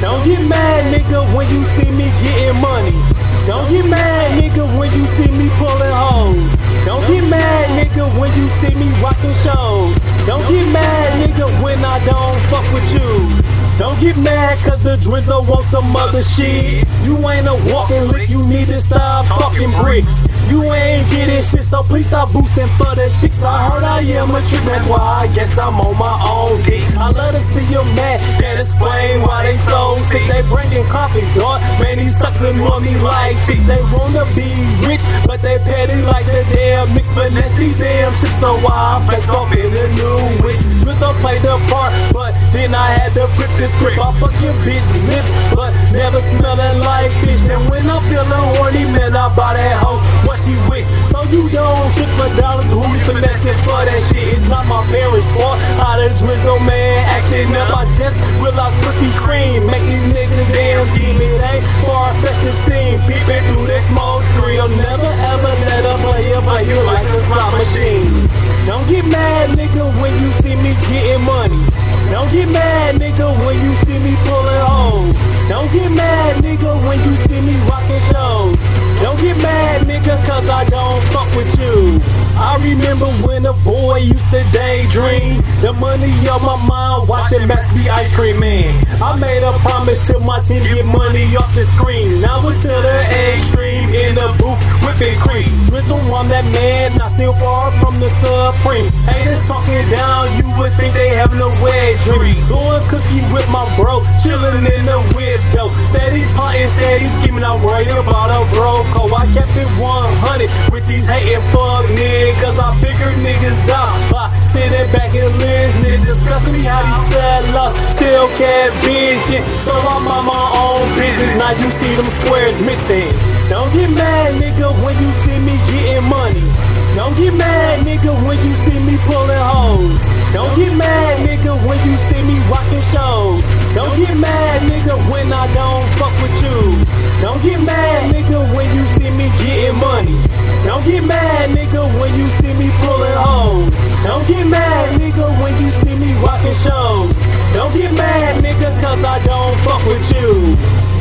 Don't get mad, nigga, when you see me getting money. Don't get mad, nigga, when you see me pulling hoes. Don't get mad, nigga, when you see me rocking shows. Don't get mad, nigga, when I don't fuck with you. Don't get mad cause the Drizzo wants some other shit. You ain't a walking lick, you need to stop talking bricks. You ain't getting shit, so please stop boosting for the chicks. I heard I am a trick, that's why I guess I'm on my own dick. I love to see you mad, can't explain why they so sick. They bringing coffee, dog. Man, these sucks ignore me like ticks. They wanna be rich, but they petty like the damn mix. But nasty damn chips, so I flex off in the new the script. I fuck your bitch lips, but never smelling like fish. And when I'm feeling horny, man, I buy that hoe what she wish. So you don't shit for dollars, who you finessing for that shit? It's not my parents' fault. How the Drizzo Man acting up, I just out pussy cream. Make these niggas damn scheme. It ain't far fetched to see. Peeping through that small screen. I'll never ever let a player play you like a slot machine. Don't get mad, nigga, when you mad, nigga, when you see me rocking shows. Don't get mad, nigga, cause I don't fuck with you. I remember when a boy used to daydream. The money on my mind, watching Master P ice cream man. I made a promise to my team, get money off the screen. Now it's to the extreme in the booth, whipping cream. Drizzo on that man, not still far from the supreme. Haters talking down, they having wet dream. Cookie with my bro, chilling in the though. Steady plotting, steady scheming, I'm worried about a bro. code. I kept it 100 with these hating fuck niggas. I figured niggas out by sitting back and listening. It's disgusting me how these sellers still can't bitching. So I'm on my own business. Now you see them squares missing. Don't get mad, nigga, when you see me getting money. Don't get mad, nigga, when you see me pulling hoes. Don't fuck with you. Don't get mad, nigga, when you see me getting money. Don't get mad, nigga, when you see me pulling hoes. Don't get mad, nigga, when you see me rocking shows. Don't get mad, nigga, cause I don't fuck with you.